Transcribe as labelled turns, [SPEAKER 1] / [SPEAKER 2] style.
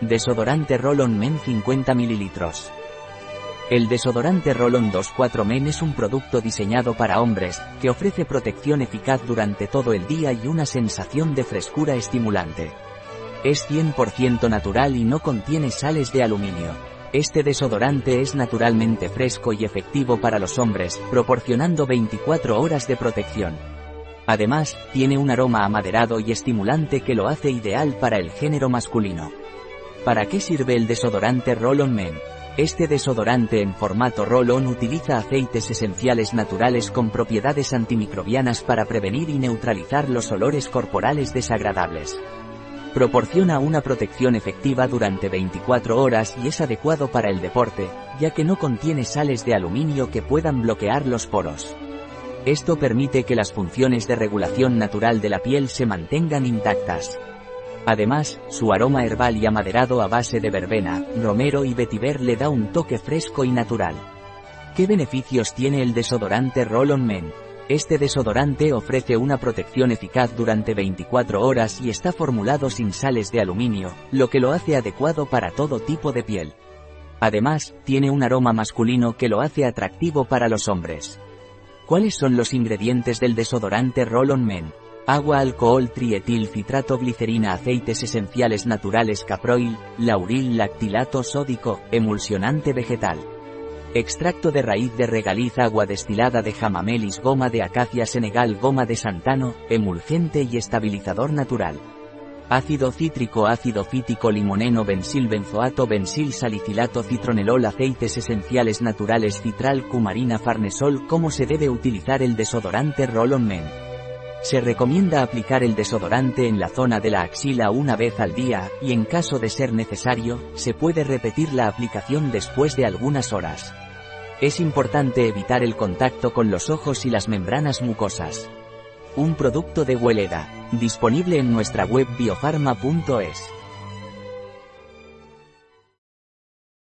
[SPEAKER 1] Desodorante Roll-On Men 50 ml. El desodorante Roll-On 24 Men es un producto diseñado para hombres, que ofrece protección eficaz durante todo el día y una sensación de frescura estimulante. Es 100% natural y no contiene sales de aluminio. Este desodorante es naturalmente fresco y efectivo para los hombres, proporcionando 24 horas de protección. Además, tiene un aroma amaderado y estimulante que lo hace ideal para el género masculino. ¿Para qué sirve el desodorante Roll-On Men? Este desodorante en formato roll-on utiliza aceites esenciales naturales con propiedades antimicrobianas para prevenir y neutralizar los olores corporales desagradables. Proporciona una protección efectiva durante 24 horas y es adecuado para el deporte, ya que no contiene sales de aluminio que puedan bloquear los poros. Esto permite que las funciones de regulación natural de la piel se mantengan intactas. Además, su aroma herbal y amaderado a base de verbena, romero y vetiver le da un toque fresco y natural. ¿Qué beneficios tiene el desodorante Roll-On Men? Este desodorante ofrece una protección eficaz durante 24 horas y está formulado sin sales de aluminio, lo que lo hace adecuado para todo tipo de piel. Además, tiene un aroma masculino que lo hace atractivo para los hombres. ¿Cuáles son los ingredientes del desodorante Roll-On Men? Agua, alcohol, trietil, citrato, glicerina, aceites esenciales naturales, caproil, lauril, lactilato sódico, emulsionante vegetal. Extracto de raíz de regaliz, agua destilada de jamamelis, goma de acacia senegal, goma de santano, emulgente y estabilizador natural. Ácido cítrico, ácido fítico, limoneno, bensil, benzoato, bensil, salicilato, citronelol, aceites esenciales naturales, citral, cumarina, farnesol. ¿Cómo se debe utilizar el desodorante Roll-On Men? Se recomienda aplicar el desodorante en la zona de la axila una vez al día, y en caso de ser necesario, se puede repetir la aplicación después de algunas horas. Es importante evitar el contacto con los ojos y las membranas mucosas. Un producto de Hueleda, disponible en nuestra web biofarma.es.